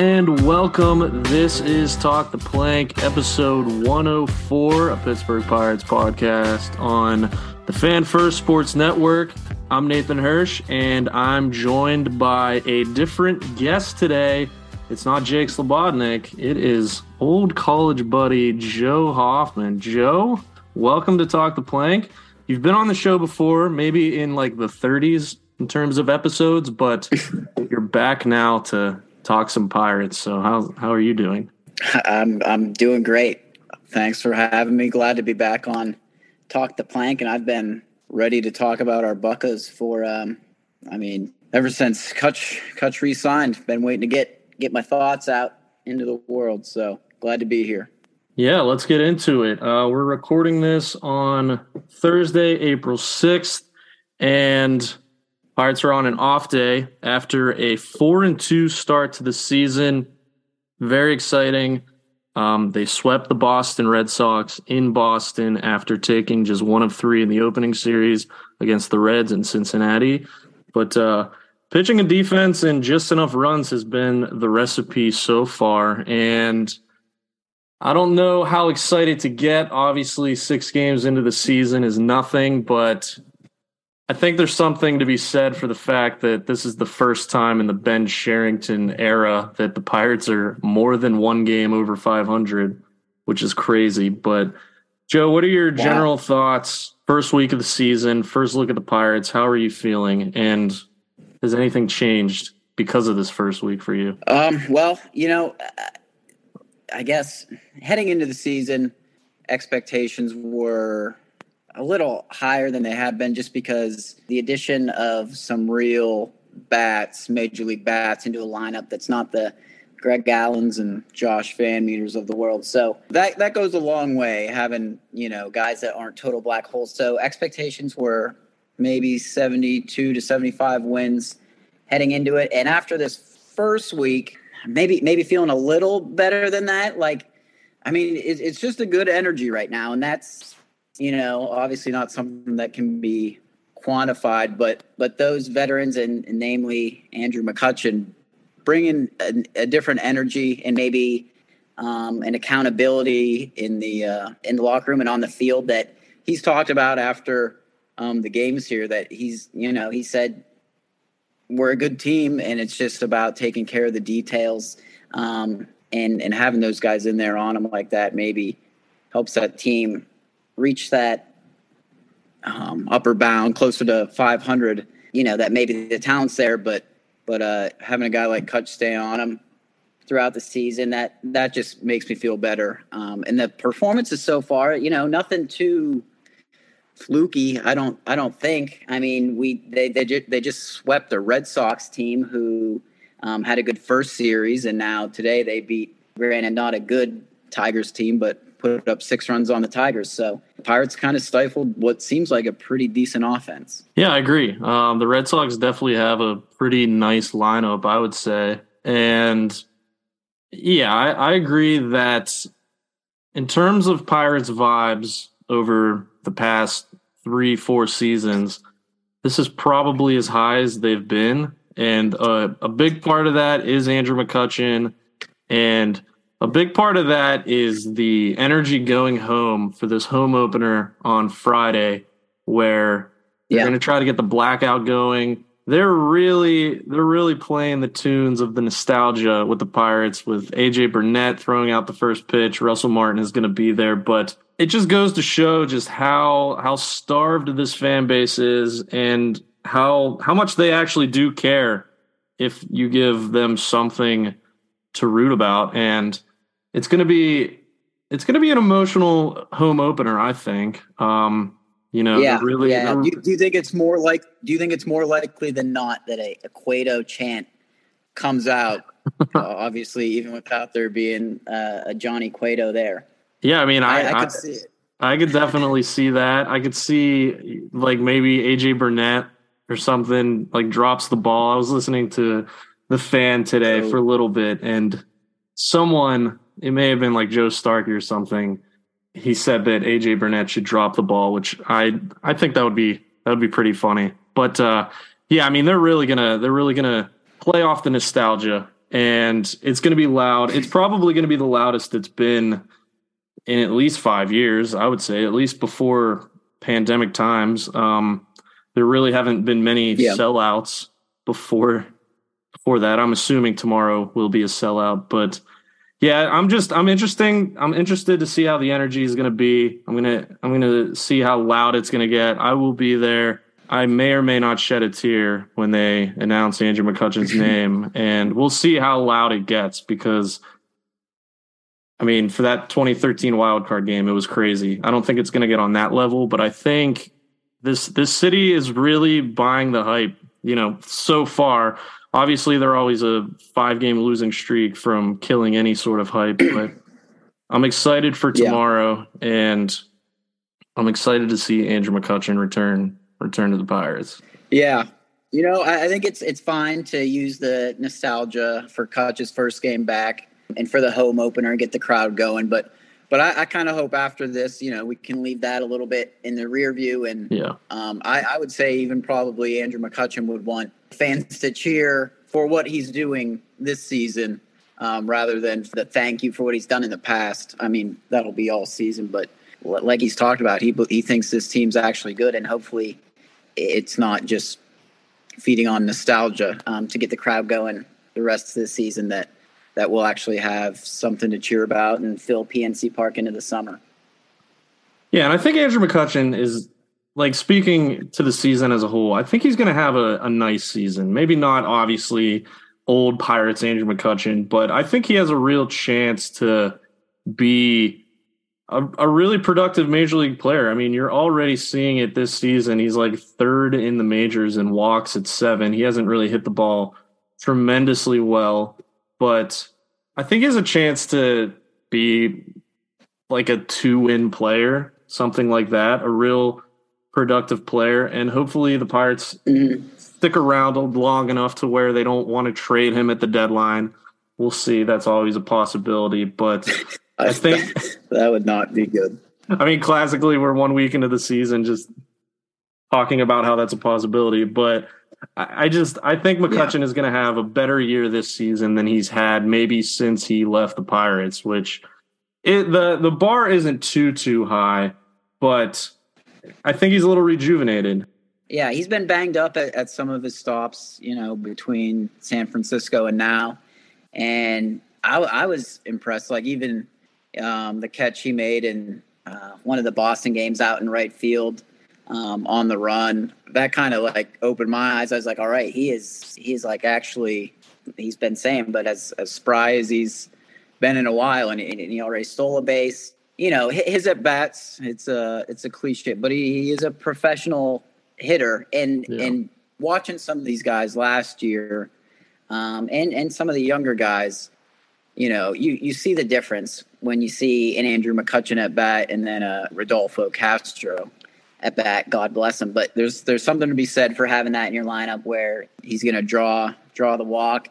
And welcome. This is Talk the Plank, episode 104, a Pittsburgh Pirates podcast on the Fan First Sports Network. I'm Nathan Hursh, and I'm joined by a different guest today. It's not Jake Slobodnik, it is old college buddy Joe Hoffman. Joe, welcome to Talk the Plank. You've been on the show before, maybe in like the 30s in terms of episodes, but you're back now to talk some Pirates. So how how are you doing? I'm I'm doing great. Thanks for having me. Glad to be back on Talk the Plank, and I've been ready to talk about our Buccos for um, I mean, ever since Kutch Kutch re-signed. Been waiting to get get my thoughts out into the world. So glad to be here. Yeah, let's get into it. Uh, we're recording this on Thursday, April 6th, and Pirates are on an off day after a four and two start to the season. Very exciting. Um, they swept the Boston Red Sox in Boston after taking just one of three in the opening series against the Reds in Cincinnati. But uh, pitching and defense and just enough runs has been the recipe so far. And I don't know how excited to get. Obviously, six games into the season is nothing, but I think there's something to be said for the fact that this is the first time in the Ben Cherington era that the Pirates are more than one game over 500, which is crazy. But Joe, what are your general thoughts? First week of the season, first look at the Pirates. How are you feeling? And has anything changed because of this first week for you? Um, well, you know, I guess heading into the season, expectations were a little higher than they have been just because the addition of some real bats, major league bats, into a lineup that's not the Greg Allens and Josh VanMeters of the world. So that that goes a long way, having, you know, guys that aren't total black holes. So expectations were maybe 72 to 75 wins heading into it. And after this first week, maybe maybe feeling a little better than that. Like, I mean, it, it's just a good energy right now, and that's you know, obviously not something that can be quantified, but but those veterans and, and namely Andrew McCutchen bringing a, a different energy and maybe um, an accountability in the uh, in the locker room and on the field that he's talked about after um, the games here. That he's you know he said we're a good team and it's just about taking care of the details um, and and having those guys in there on them like that maybe helps that team reach that um, upper bound closer to 500, you know, that maybe the talent's there, but but uh, having a guy like Kutch stay on him throughout the season, that that just makes me feel better. Um, and the performances so far, you know, nothing too fluky. I don't I don't think. I mean, we they they ju- they just swept a Red Sox team who um, had a good first series, and now today they beat granted not a good Tigers team, but put up six runs on the Tigers. So Pirates kind of stifled what seems like a pretty decent offense. Yeah, I agree. Um, the Red Sox definitely have a pretty nice lineup, I would say. And yeah, I, I agree that in terms of Pirates vibes over the past three, four seasons, this is probably as high as they've been. And uh, a big part of that is Andrew McCutchen. And a big part of that is the energy going home for this home opener on Friday, where they're yeah. going to try to get the blackout going. They're really they're really playing the tunes of the nostalgia with the Pirates with AJ Burnett throwing out the first pitch. Russell Martin is going to be there, but it just goes to show just how how starved this fan base is and how how much they actually do care if you give them something to root about and it's going to be it's going to be an emotional home opener, I think. Um, you know, yeah, really. Yeah. Do, do, you think it's more like? Do you think it's more likely than not that a, a Cueto chant comes out? uh, obviously, even without there being uh, a Johnny Cueto there. Yeah, I mean, I, I, I could see it. I could definitely see that. I could see like maybe AJ Burnett or something like drops the ball. I was listening to the fan today for a little bit, and someone it may have been like Joe Starkey or something. He said that AJ Burnett should drop the ball, which I I think that would be that would be pretty funny. But uh, yeah, I mean they're really gonna they're really gonna play off the nostalgia and it's going to be loud. It's probably going to be the loudest it's been in at least five years. I would say, at least before pandemic times. Um, there really haven't been many yeah. sellouts before before that. I'm assuming tomorrow will be a sellout, but yeah, I'm just I'm interesting. I'm interested to see how the energy is going to be. I'm gonna I'm gonna see how loud it's going to get. I will be there. I may or may not shed a tear when they announce Andrew McCutchen's name, and we'll see how loud it gets because. I mean, for that 2013 wildcard game, it was crazy. I don't think it's going to get on that level, but I think this this city is really buying the hype. You know, so far, obviously they're always a five game losing streak from killing any sort of hype, but I'm excited for tomorrow, yeah. and I'm excited to see Andrew McCutchen return return to the Pirates. Yeah, you know, I, I think it's it's fine to use the nostalgia for Kutch's first game back and for the home opener and get the crowd going, but but I, I kind of hope after this, you know, we can leave that a little bit in the rear view. And yeah, um, I, I would say even probably Andrew McCutchen would want fans to cheer for what he's doing this season um, rather than the thank you for what he's done in the past. I mean, that'll be all season, but like he's talked about, he he thinks this team's actually good, and hopefully, it's not just feeding on nostalgia um, to get the crowd going the rest of the season. That that we'll actually have something to cheer about and fill PNC Park into the summer. Yeah, and I think Andrew McCutchen is like speaking to the season as a whole. I think he's going to have a, a nice season. Maybe not obviously old Pirates Andrew McCutchen, but I think he has a real chance to be a, a, really productive major league player. I mean, you're already seeing it this season. He's like third in the majors in walks at seven. He hasn't really hit the ball tremendously well but I think he has a chance to be like a two win player, something like that, a real productive player. And hopefully the Pirates mm-hmm. stick around long enough to where they don't want to trade him at the deadline. We'll see. That's always a possibility. But I think that would not be good. I mean, classically, we're one week into the season just talking about how that's a possibility. But I just I think McCutchen yeah. is going to have a better year this season than he's had maybe since he left the Pirates, which it the the bar isn't too too high, but I think he's a little rejuvenated. Yeah, he's been banged up at, at some of his stops, you know, between San Francisco and now, and I, I was impressed. Like even um, the catch he made in uh, one of the Boston games out in right field um, on the run. That kind of like opened my eyes. I was like, all right, he is he's like actually he's been saying, but as as spry as he's been in a while, and, and he already stole a base. You know, his at bats. It's a it's a cliche, but he, he is a professional hitter, and yeah. and watching some of these guys last year, um, and and some of the younger guys, you know, you you see the difference when you see an Andrew McCutchen at bat and then a Rodolfo Castro at bat. God bless him. But there's there's something to be said for having that in your lineup where he's going to draw draw the walk.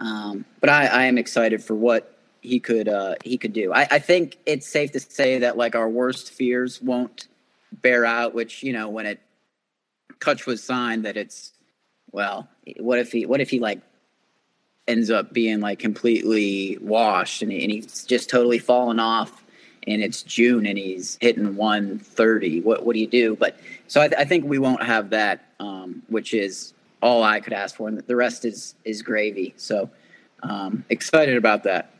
Um, but I, I am excited for what he could uh, he could do. I, I think it's safe to say that like our worst fears won't bear out. Which you know when it Kutch was signed, that it's well, what if he what if he like ends up being like completely washed and, and he's just totally fallen off and it's June and he's hitting 130. What what do you do? But so I, th- I think we won't have that, um, which is all I could ask for, and the rest is is gravy. So um, excited about that.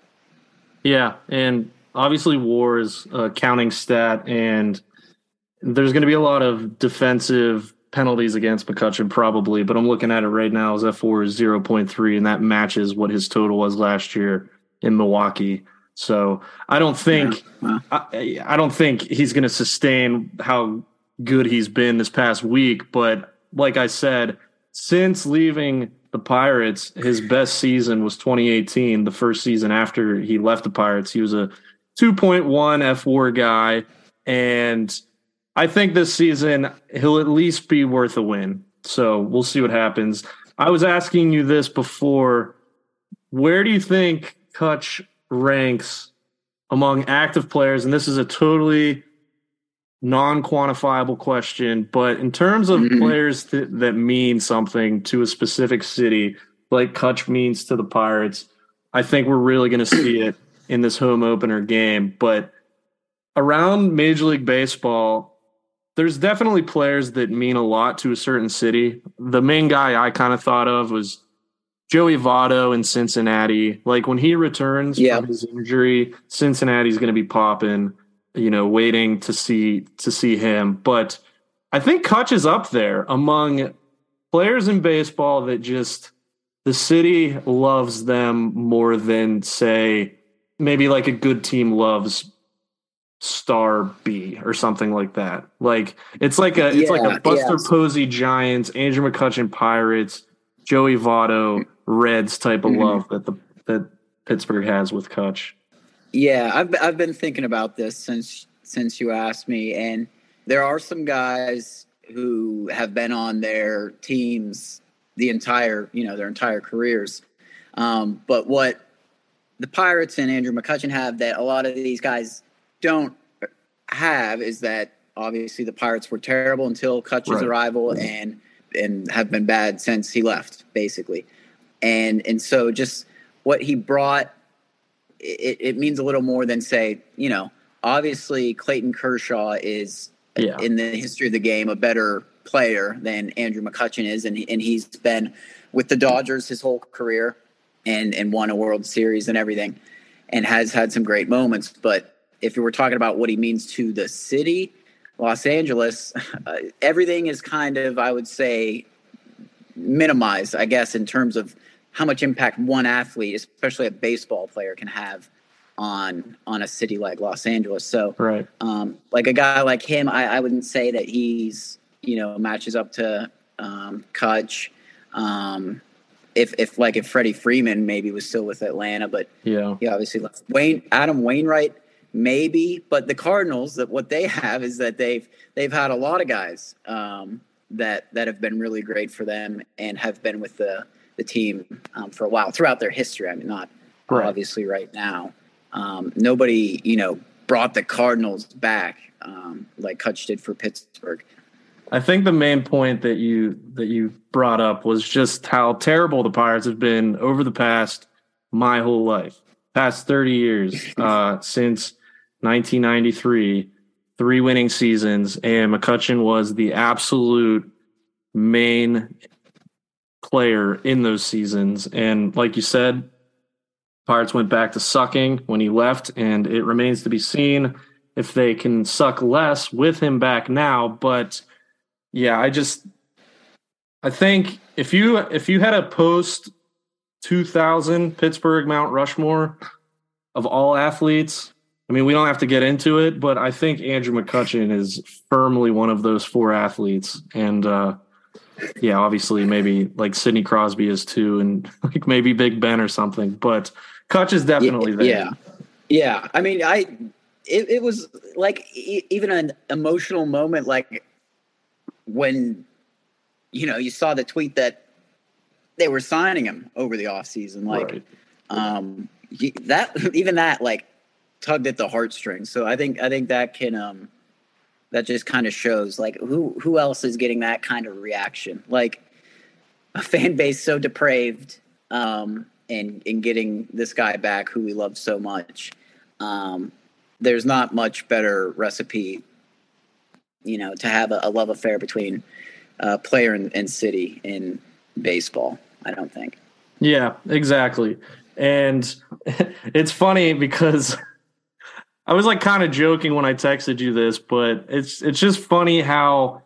Yeah, and obviously WAR is a counting stat, and there's going to be a lot of defensive penalties against McCutchen probably, but I'm looking at it right now. His fWAR is 0.3, and that matches what his total was last year in Milwaukee. So I don't think yeah. I, I, don't think he's going to sustain how good he's been this past week. But like I said, since leaving the Pirates, his best season was 2018, the first season after he left the Pirates. He was a 2.1 fWAR guy, and I think this season he'll at least be worth a win. So we'll see what happens. I was asking you this before. Where do you think Kutch ranks among active players, and this is a totally non-quantifiable question, but in terms of mm-hmm. players th- that mean something to a specific city, like Kutch means to the Pirates. I think we're really going to see it in this home opener game. But around Major League Baseball, there's definitely players that mean a lot to a certain city. The main guy I kind of thought of was Joey Votto in Cincinnati. Like when he returns yeah. from his injury, Cincinnati's going to be popping. You know, waiting to see to see him. But I think Kutch is up there among players in baseball that just the city loves them more than say maybe like a good team loves star B or something like that. Like it's like a it's yeah, like a Buster yes. Posey Giants, Andrew McCutchen Pirates, Joey Votto Reds type of mm-hmm. love that the that Pittsburgh has with Kutch. Yeah, I've I've been thinking about this since since you asked me, and there are some guys who have been on their teams the entire you know their entire careers. Um, but what the Pirates and Andrew McCutchen have that a lot of these guys don't have is that obviously the Pirates were terrible until Kutch's right. arrival and and have been bad since he left, basically. And and so just what he brought it, it means a little more than say, you know, obviously Clayton Kershaw is yeah. in the history of the game a better player than Andrew McCutchen is, and and he's been with the Dodgers his whole career and and won a World Series and everything, and has had some great moments. But if you were talking about what he means to the city, Los Angeles, uh, everything is kind of, I would say, minimized, I guess, in terms of how much impact one athlete, especially a baseball player, can have on on a city like Los Angeles. So, right, um, like a guy like him, I, I, wouldn't say that he's you know matches up to um, Kutch. Um, if if like if Freddie Freeman maybe was still with Atlanta, but yeah, he obviously left. Wayne Adam Wainwright maybe, but the Cardinals that what they have is that they've they've had a lot of guys um, that that have been really great for them and have been with the the team um, for a while throughout their history. I mean, not right. obviously right now. Um, nobody, you know, brought the Cardinals back um, like Kutch did for Pittsburgh. I think the main point that you that you brought up was just how terrible the Pirates have been over the past my whole life, past thirty years uh, since 1993, three winning seasons, and McCutchen was the absolute main player in those seasons. And like you said, Pirates went back to sucking when he left, and it remains to be seen if they can suck less with him back now. But yeah, I just I think if you if you had a post 2000 Pittsburgh Mount Rushmore of all athletes, I mean, we don't have to get into it, but I think Andrew McCutchen is firmly one of those four athletes. And uh, yeah, obviously, maybe like Sidney Crosby is too, and like maybe Big Ben or something. But Kutch is definitely yeah, there. Yeah. Yeah. I mean, I, it, it was like e- even an emotional moment, like when, you know, you saw the tweet that they were signing him over the offseason. Like, right. um, that, even that, like, tugged at the heartstrings. So I think I think that can um that just kind of shows like who who else is getting that kind of reaction? Like a fan base so depraved um and and getting this guy back who we love so much. Um there's not much better recipe you know to have a, a love affair between uh, player and, and city in baseball. I don't think. Yeah, exactly. And it's funny because I was like kind of joking when I texted you this, but it's it's just funny how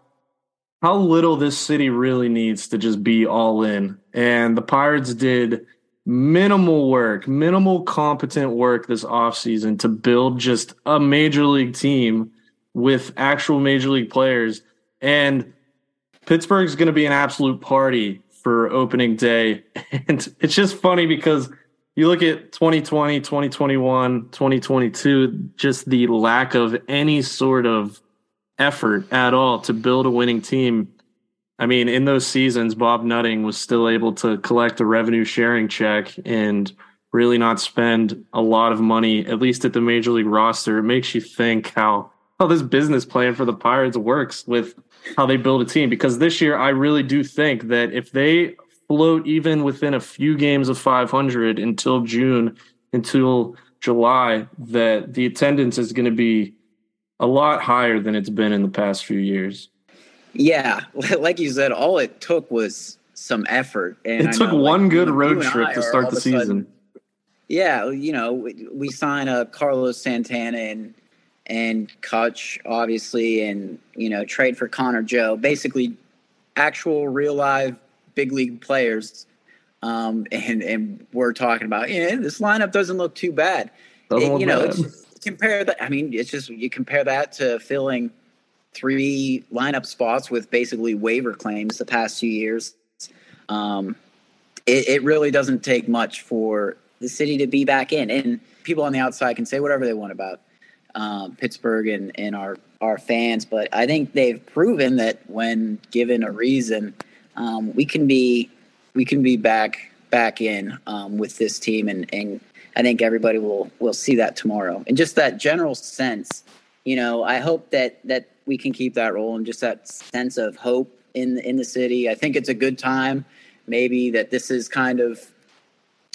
how little this city really needs to just be all in. And the Pirates did minimal work, minimal competent work this offseason to build just a major league team with actual major league players. And Pittsburgh's going to be an absolute party for opening day. And it's just funny because you look at 2020, 2021, 2022, just the lack of any sort of effort at all to build a winning team. I mean, in those seasons, Bob Nutting was still able to collect a revenue sharing check and really not spend a lot of money, at least at the major league roster. It makes you think how how this business plan for the Pirates works with how they build a team. Because this year, I really do think that if they float even within a few games of 500 until June, until July, that the attendance is going to be a lot higher than it's been in the past few years. Yeah, like you said, all it took was some effort. And it took know, one like, good road trip to start the season. Sudden, yeah, you know, we, we sign a Carlos Santana and and Kutch, obviously, and you know, trade for Connor Joe, basically actual real live big league players. Um, and and we're talking about, yeah, this lineup doesn't look too bad. It, you know, compare that. I mean, it's just you compare that to filling three lineup spots with basically waiver claims the past two years. Um, it, it really doesn't take much for the city to be back in, and people on the outside can say whatever they want about um, Pittsburgh and, and our our fans, but I think they've proven that when given a reason, um, we can be we can be back back in um, with this team, and, and I think everybody will will see that tomorrow. And just that general sense, you know, I hope that that we can keep that role and just that sense of hope in in the city. I think it's a good time, maybe that this is kind of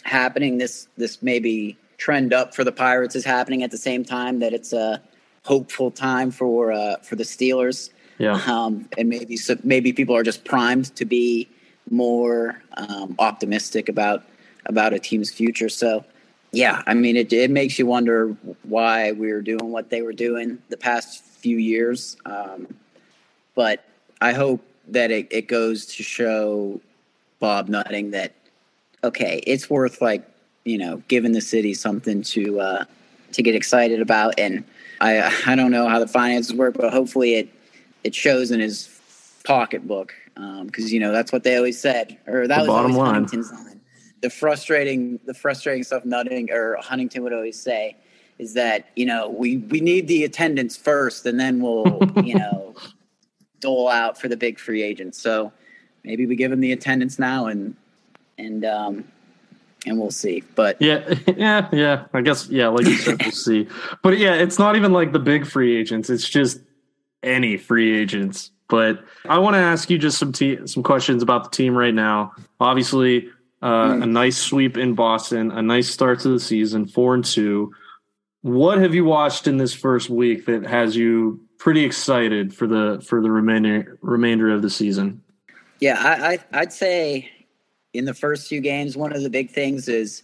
happening. This this maybe trend up for the Pirates is happening at the same time that it's a hopeful time for uh, for the Steelers. Yeah, um, and maybe so maybe people are just primed to be more um, optimistic about about a team's future. So, yeah, I mean, it it makes you wonder why we were doing what they were doing the past few years. Um, but I hope that it, it goes to show Bob Nutting that okay, it's worth like you know giving the city something to uh, to get excited about. And I I don't know how the finances work, but hopefully it it shows in his pocketbook because um, you know that's what they always said, or that the was bottom line. Huntington's line. The frustrating the frustrating stuff Nutting or Huntington would always say is that you know we we need the attendance first, and then we'll you know dole out for the big free agents. So maybe we give them the attendance now and and um, and we'll see. But yeah, yeah, yeah. I guess yeah, like you said, we'll see. But yeah, it's not even like the big free agents. It's just any free agents. But I want to ask you just some te- some questions about the team right now. Obviously, uh, mm. a nice sweep in Boston, a nice start to the season, four and two. What have you watched in this first week that has you pretty excited for the for the remainder remainder of the season? Yeah, I, I I'd say in the first few games, one of the big things is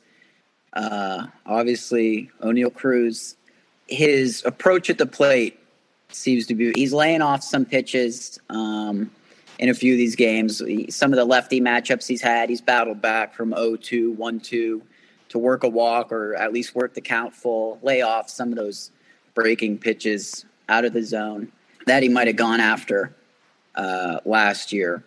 uh, obviously Oneil Cruz. His approach at the plate seems to be he's laying off some pitches um, in a few of these games. Some of the lefty matchups he's had, he's battled back from 0-2, 1-2 to work a walk or at least work the count full, lay off some of those breaking pitches out of the zone that he might have gone after uh, last year.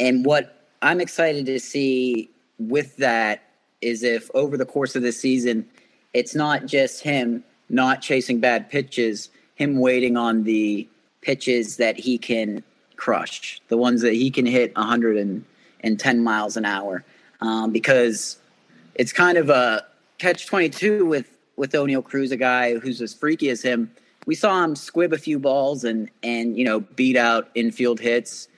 And what I'm excited to see with that is if over the course of the season, it's not just him not chasing bad pitches, him waiting on the pitches that he can crush, the ones that he can hit 110 miles an hour. Um, because it's kind of a catch 22 with, with Oneil Cruz, a guy who's as freaky as him. We saw him squib a few balls and, and you know, beat out infield hits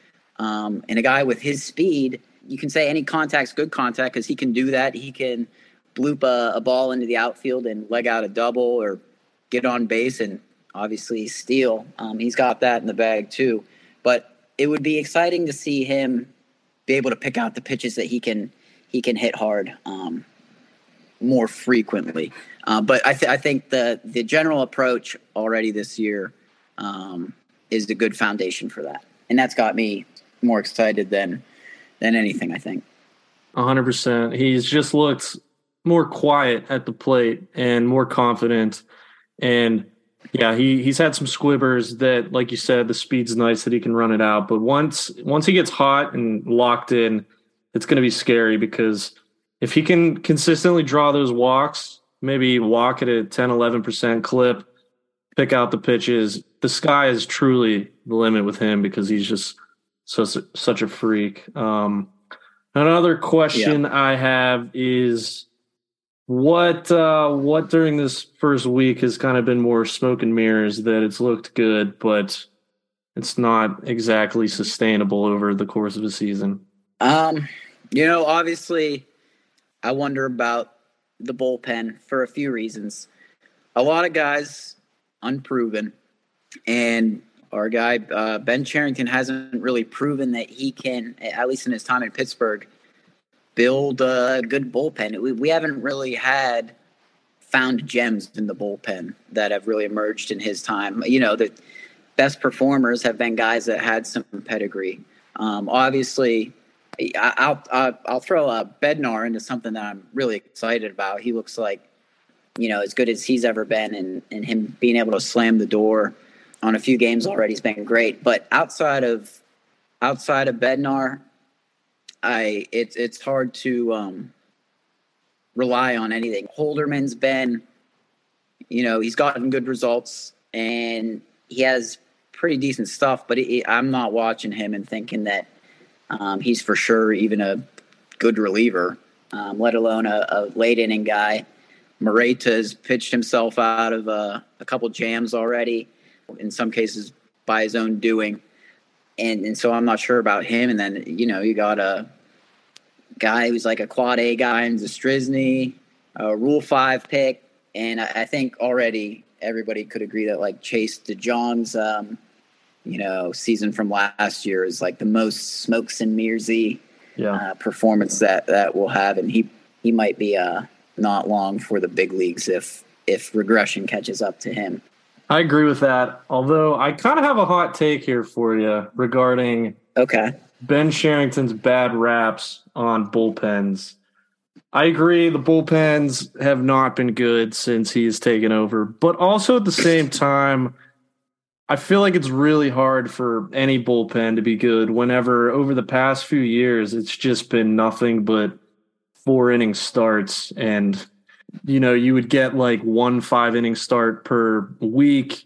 um, and a guy with his speed, you can say any contact's good contact because he can do that. He can bloop a, a, ball into the outfield and leg out a double or get on base and obviously steal. Um, he's got that in the bag too. But it would be exciting to see him be able to pick out the pitches that he can he can hit hard um, more frequently. Uh, but I, th- I, think the the general approach already this year um, is a good foundation for that, and that's got me more excited than than anything. I think. hundred percent. He's just looked more quiet at the plate and more confident, and yeah, he he's had some squibbers that, like you said, the speed's nice that he can run it out. But once once he gets hot and locked in, it's going to be scary because if he can consistently draw those walks, maybe walk at a 10, 11% clip, pick out the pitches, the sky is truly the limit with him because he's just so such a freak. Um, another question yeah. I have is what uh, what during this first week has kind of been more smoke and mirrors that it's looked good, but it's not exactly sustainable over the course of a season. Um, You know, obviously, I wonder about the bullpen for a few reasons. A lot of guys unproven, and our guy uh, Ben Cherington hasn't really proven that he can, at least in his time in Pittsburgh, build a good bullpen. We, we haven't really had found gems in the bullpen that have really emerged in his time. You know, the best performers have been guys that had some pedigree. Um, obviously, I'll, I'll, I'll throw a Bednar into something that I'm really excited about. He looks like, you know, as good as he's ever been, and, and him being able to slam the door on a few games already has been great. But outside of outside of Bednar, I it's it's hard to um, rely on anything. Holderman's been, you know, he's gotten good results and he has pretty decent stuff, but it, I'm not watching him and thinking that um, he's for sure even a good reliever, um, let alone a, a, late inning guy. Moreta has pitched himself out of uh, a couple jams already, in some cases by his own doing. And, and so I'm not sure about him. And then, you know, you got a guy who's like a quad A guy in Zastryzny, a Rule 5 pick. And I, I, think already everybody could agree that like Chase DeJong's um, – you know, season from last year is like the most smokes and mirrorsy yeah. uh, performance that that we'll have, and he he might be uh, not long for the big leagues if if regression catches up to him. I agree with that. Although I kind of have a hot take here for you regarding okay Ben Cherington's bad raps on bullpens. I agree the bullpens have not been good since he's taken over, but also at the same time I feel like it's really hard for any bullpen to be good whenever over the past few years it's just been nothing but four inning starts and you know you would get like one five inning start per week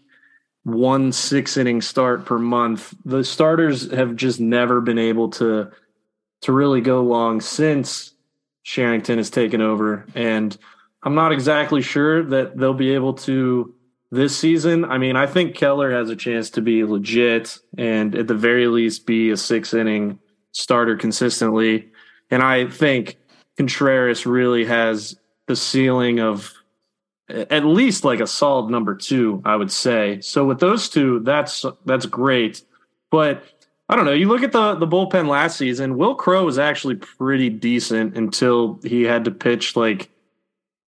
one six inning start per month. The starters have just never been able to to really go long since Cherington has taken over. And I'm not exactly sure that they'll be able to this season, I mean, I think Keller has a chance to be legit and at the very least be a six inning starter consistently. And I think Contreras really has the ceiling of at least like a solid number two, I would say. So with those two, that's that's great. But I don't know. You look at the the bullpen last season. Will Crowe was actually pretty decent until he had to pitch like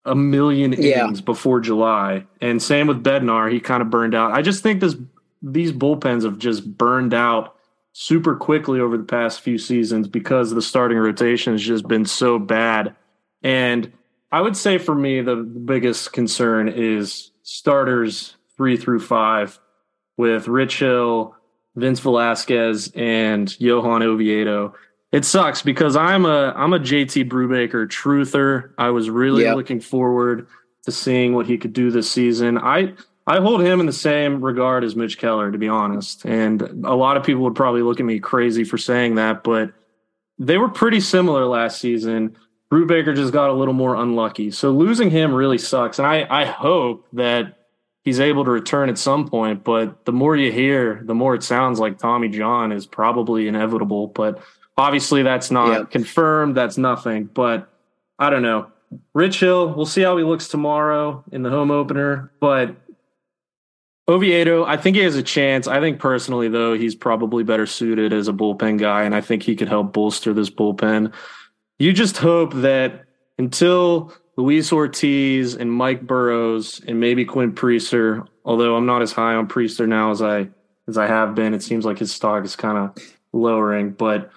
a million innings yeah. before July. And same with Bednar, he kind of burned out. I just think this these bullpens have just burned out super quickly over the past few seasons because the starting rotation has just been so bad. And I would say for me the biggest concern is starters 3 through 5 with Rich Hill, Vince Velasquez and Johan Oviedo it sucks because I'm a I'm a JT Brubaker truther. I was really yep. looking forward to seeing what he could do this season. I I hold him in the same regard as Mitch Keller, to be honest. And a lot of people would probably look at me crazy for saying that, but they were pretty similar last season. Brubaker just got a little more unlucky. So losing him really sucks. And I, I hope that he's able to return at some point. But the more you hear, the more it sounds like Tommy John is probably inevitable. But Obviously, that's not yep. confirmed. That's nothing. But I don't know. Rich Hill, we'll see how he looks tomorrow in the home opener. But Oviedo, I think he has a chance. I think personally, though, he's probably better suited as a bullpen guy, and I think he could help bolster this bullpen. You just hope that until Luis Ortiz and Mike Burrows and maybe Quinn Priester, although I'm not as high on Priester now as I as I have been, it seems like his stock is kind of lowering. But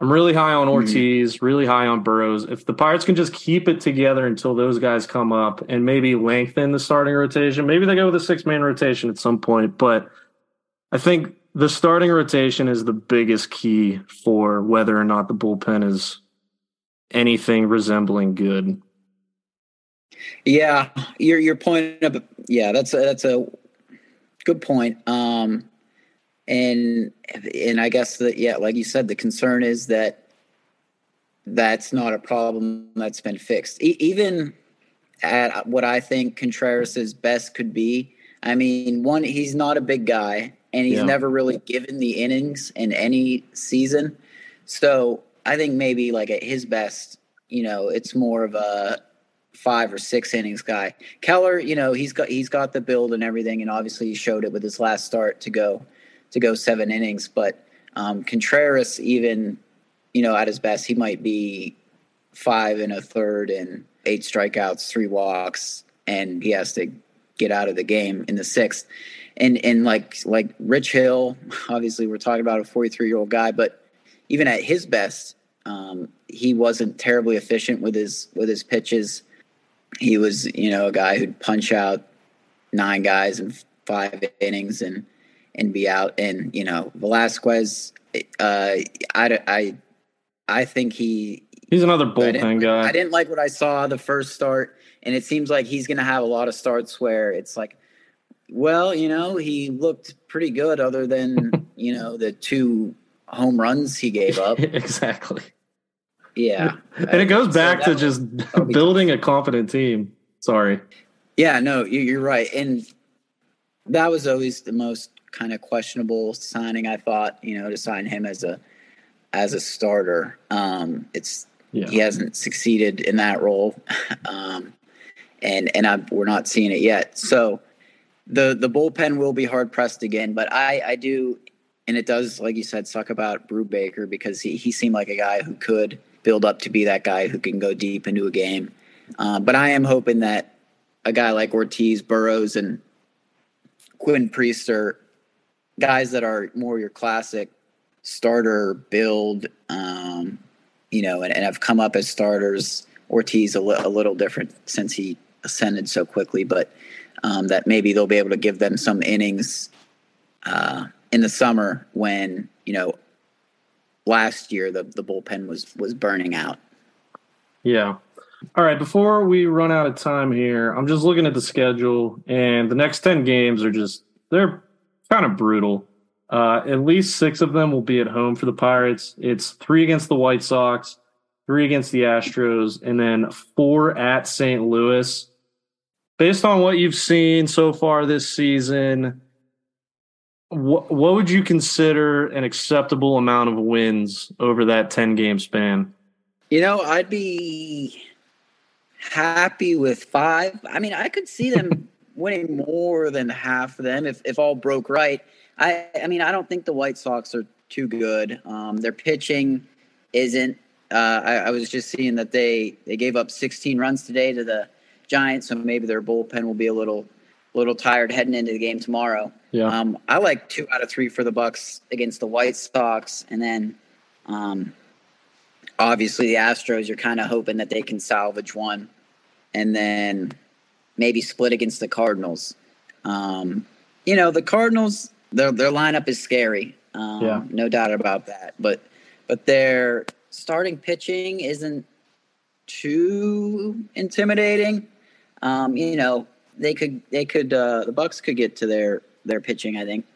I'm really high on hmm. Ortiz, mm-hmm. really high on Burrows. If the Pirates can just keep it together until those guys come up and maybe lengthen the starting rotation, maybe they go with a six man rotation at some point. But I think the starting rotation is the biggest key for whether or not the bullpen is anything resembling good. Yeah, your your point of yeah, that's a, that's a good point. Um, and and I guess that yeah, like you said, the concern is that that's not a problem that's been fixed. E- even at what I think Contreras's best could be. I mean, one, he's not a big guy, and he's yeah. never really given the innings in any season. So I think maybe like at his best, you know, it's more of a five or six innings guy. Keller, you know, he's got he's got the build and everything, and obviously he showed it with his last start to go to go seven innings. But um, Contreras, even you know, at his best, he might be five and a third and eight strikeouts, three walks, and he has to get out of the game in the sixth. And and like like Rich Hill, obviously we're talking about a 43 year old guy, but even at his best, um, he wasn't terribly efficient with his with his pitches. He was, you know, a guy who'd punch out nine guys in five innings and and be out. And you know, Velasquez, uh, I I I think he he's another bullpen guy. I didn't like what I saw the first start, and it seems like he's going to have a lot of starts where it's like, well, you know, he looked pretty good, other than you know the two home runs he gave up. exactly. Yeah. And it goes back so to just building a confident team. Sorry. Yeah, no, you're right. And that was always the most kind of questionable signing I thought, you know, to sign him as a as a starter. Um it's yeah. he hasn't succeeded in that role. um and and I, we're not seeing it yet. So the the bullpen will be hard pressed again, but I I do and it does, like you said, suck about Brubaker because he, he seemed like a guy who could build up to be that guy who can go deep into a game. Uh, but I am hoping that a guy like Ortiz, Burrows, and Quinn Priest are guys that are more your classic starter build, um, you know, and, and have come up as starters. Ortiz a, li- a little different since he ascended so quickly, but um, that maybe they'll be able to give them some innings. Uh, in the summer when you know last year the the bullpen was was burning out. Yeah. All right, before we run out of time here, I'm just looking at the schedule and the next 10 games are just they're kind of brutal. Uh, at least 6 of them will be at home for the Pirates. It's 3 against the White Sox, 3 against the Astros and then 4 at St. Louis. Based on what you've seen so far this season, what, what would you consider an acceptable amount of wins over that 10 game span? You know, I'd be happy with five. I mean, I could see them winning more than half of them if, if all broke right. I, I mean, I don't think the White Sox are too good. Um, their pitching isn't. Uh, I, I was just seeing that they, they gave up 16 runs today to the Giants, so maybe their bullpen will be a little little tired heading into the game tomorrow. Yeah. Um, I like two out of three for the Bucs against the White Sox, and then um, obviously the Astros. You're kind of hoping that they can salvage one, and then maybe split against the Cardinals. Um, you know, the Cardinals. Their their lineup is scary. Um, yeah. No doubt about that. But but their starting pitching isn't too intimidating. Um, you know, they could they could uh, the Bucs could get to their their pitching. I think.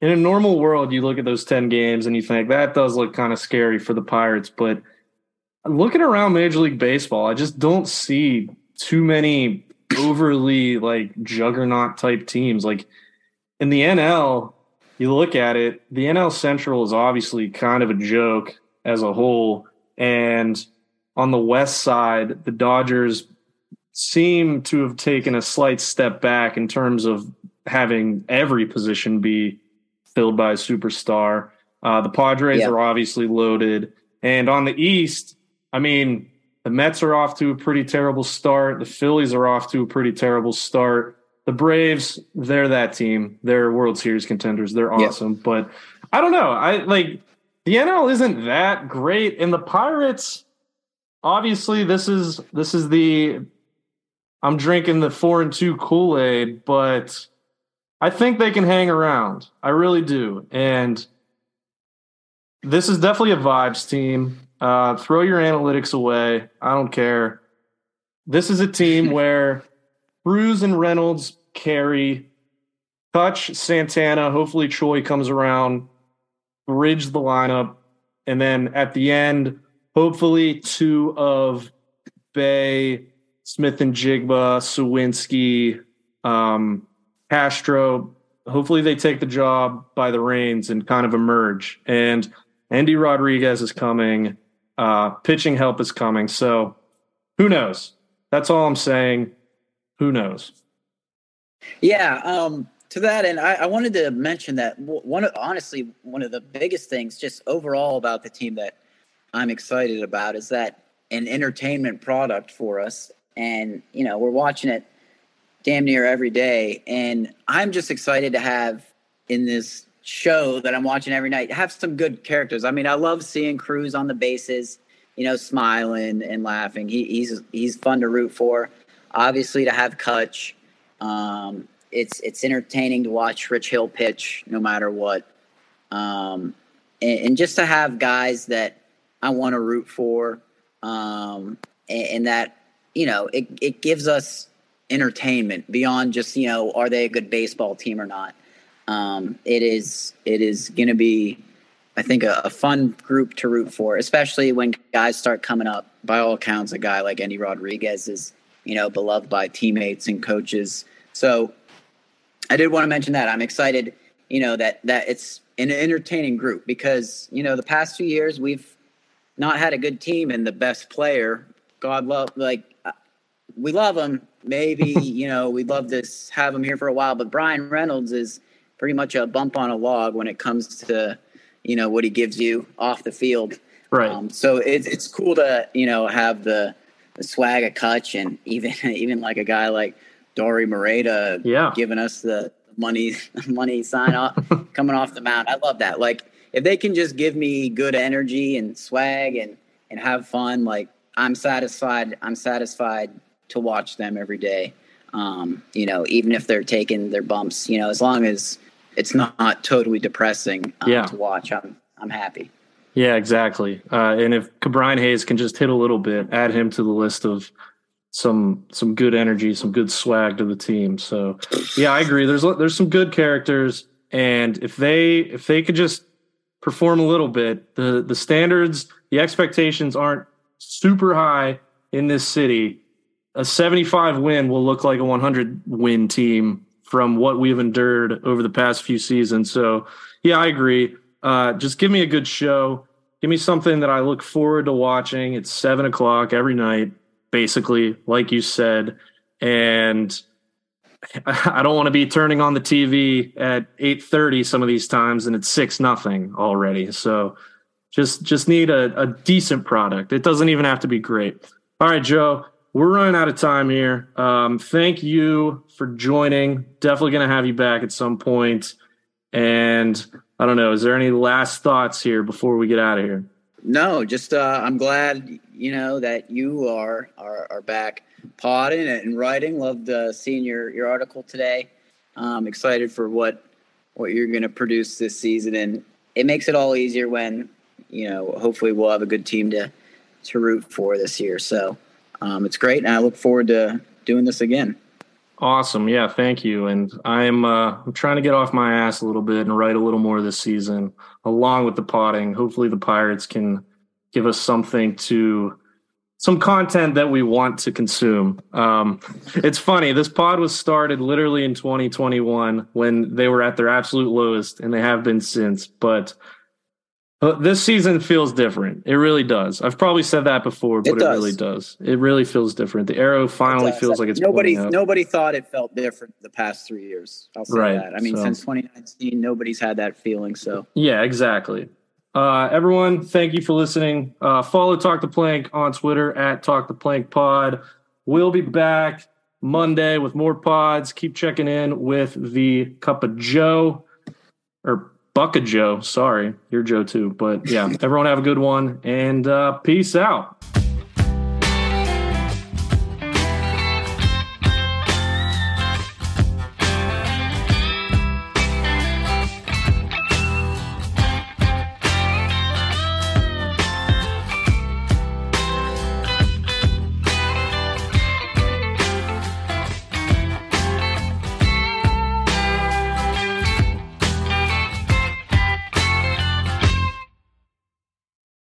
In a normal world, you look at those ten games and you think that does look kind of scary for the Pirates, but looking around Major League Baseball, I just don't see too many overly like juggernaut type teams. Like in the NL, you look at it, the NL Central is obviously kind of a joke as a whole. And on the West side, the Dodgers seem to have taken a slight step back in terms of having every position be filled by a superstar. Uh, the Padres yeah. are obviously loaded. And on the East, I mean, the Mets are off to a pretty terrible start. The Phillies are off to a pretty terrible start. The Braves, they're that team. They're World Series contenders. They're awesome. Yeah. But I don't know. I like the NL isn't that great. And the Pirates, obviously, this is this is the I'm drinking the four and two Kool Aid, but I think they can hang around. I really do. And this is definitely a vibes team. Uh, throw your analytics away. I don't care. This is a team where Cruz and Reynolds carry, Kutch Santana. Hopefully, Choi comes around, bridge the lineup. And then at the end, hopefully, two of Bae Smith-Njigba, Suwinski, um, Castro. Hopefully, they take the job by the reins and kind of emerge. And Endy Rodriguez is coming. Uh, pitching help is coming. So who knows? That's all I'm saying. Who knows? Yeah. Um, to that end, I, I wanted to mention that one honestly, one of the biggest things just overall about the team that I'm excited about is that an entertainment product for us. And, you know, we're watching it damn near every day. And I'm just excited to have in this show that I'm watching every night have some good characters. I mean, I love seeing Cruz on the bases, you know, smiling and laughing. He, he's he's fun to root for. Obviously, to have Kutch, um, it's it's entertaining to watch Rich Hill pitch no matter what, um, and, and, just to have guys that I want to root for, um, and, and that you know it it gives us entertainment beyond just you know are they a good baseball team or not. Um, it is it is going to be, I think, a, a, fun group to root for, especially when guys start coming up. By all accounts, a guy like Endy Rodriguez is you know beloved by teammates and coaches. So I did want to mention that I'm excited, you know that that it's an entertaining group because you know the past few years we've not had a good team and the best player, God love like we love him. Maybe you know we'd love to have him here for a while, but Bryan Reynolds is pretty much a bump on a log when it comes to you know what he gives you off the field. Right. Um, so it's it's cool to you know have the, the swag of Kutch and even even like a guy like Dauri Moreta yeah. giving us the money money sign off coming off the mound. I love that. Like if they can just give me good energy and swag and and have fun, like I'm satisfied. I'm satisfied to watch them every day. Um, you know, even if they're taking their bumps, you know, as long as it's not totally depressing um, yeah. to watch, I'm I'm happy. Yeah, exactly. Uh, and if Ke'Bryan Hayes can just hit a little bit, add him to the list of some some good energy, some good swag to the team. So, yeah, I agree. There's there's some good characters, and if they if they could just perform a little bit, the the standards, the expectations aren't super high in this city a 75 win will look like a 100 win team from what we've endured over the past few seasons. So, yeah, I agree. Uh, just give me a good show. Give me something that I look forward to watching. It's seven o'clock every night, basically, like you said. And I don't want to be turning on the TV at 8:30 some of these times and it's six nothing already. So just just need a, a decent product. It doesn't even have to be great. All right, Joe we're running out of time here. Um, thank you for joining. Definitely going to have you back at some point. And I don't know, is there any last thoughts here before we get out of here? No, just uh, I'm glad you know that you are are, are back podding and writing. Loved uh, seeing your your article today. I'm excited for what what you're going to produce this season, and it makes it all easier when you know. Hopefully, we'll have a good team to to root for this year. So um, it's great, and I look forward to doing this again. Awesome, yeah, thank you. And I'm uh, I'm trying to get off my ass a little bit and write a little more this season, along with the potting. Hopefully, the Pirates can give us something to some content that we want to consume. Um, it's funny. This pod was started literally in 2021 when they were at their absolute lowest, and they have been since. But this season feels different. It really does. I've probably said that before, but it, it really does. It really feels different. The arrow finally feels like it's nobody. Nobody thought it felt different the past three years. I'll say right, that. I mean, so. since 2019, nobody's had that feeling. So yeah, exactly. Uh, everyone, thank you for listening. Uh, follow Talk the Plank on Twitter at Talk the Plank Pod. We'll be back Monday with more pods. Keep checking in with the Cup of Joe or Bucket Joe. Sorry, you're Joe too. But yeah, everyone have a good one and uh, peace out.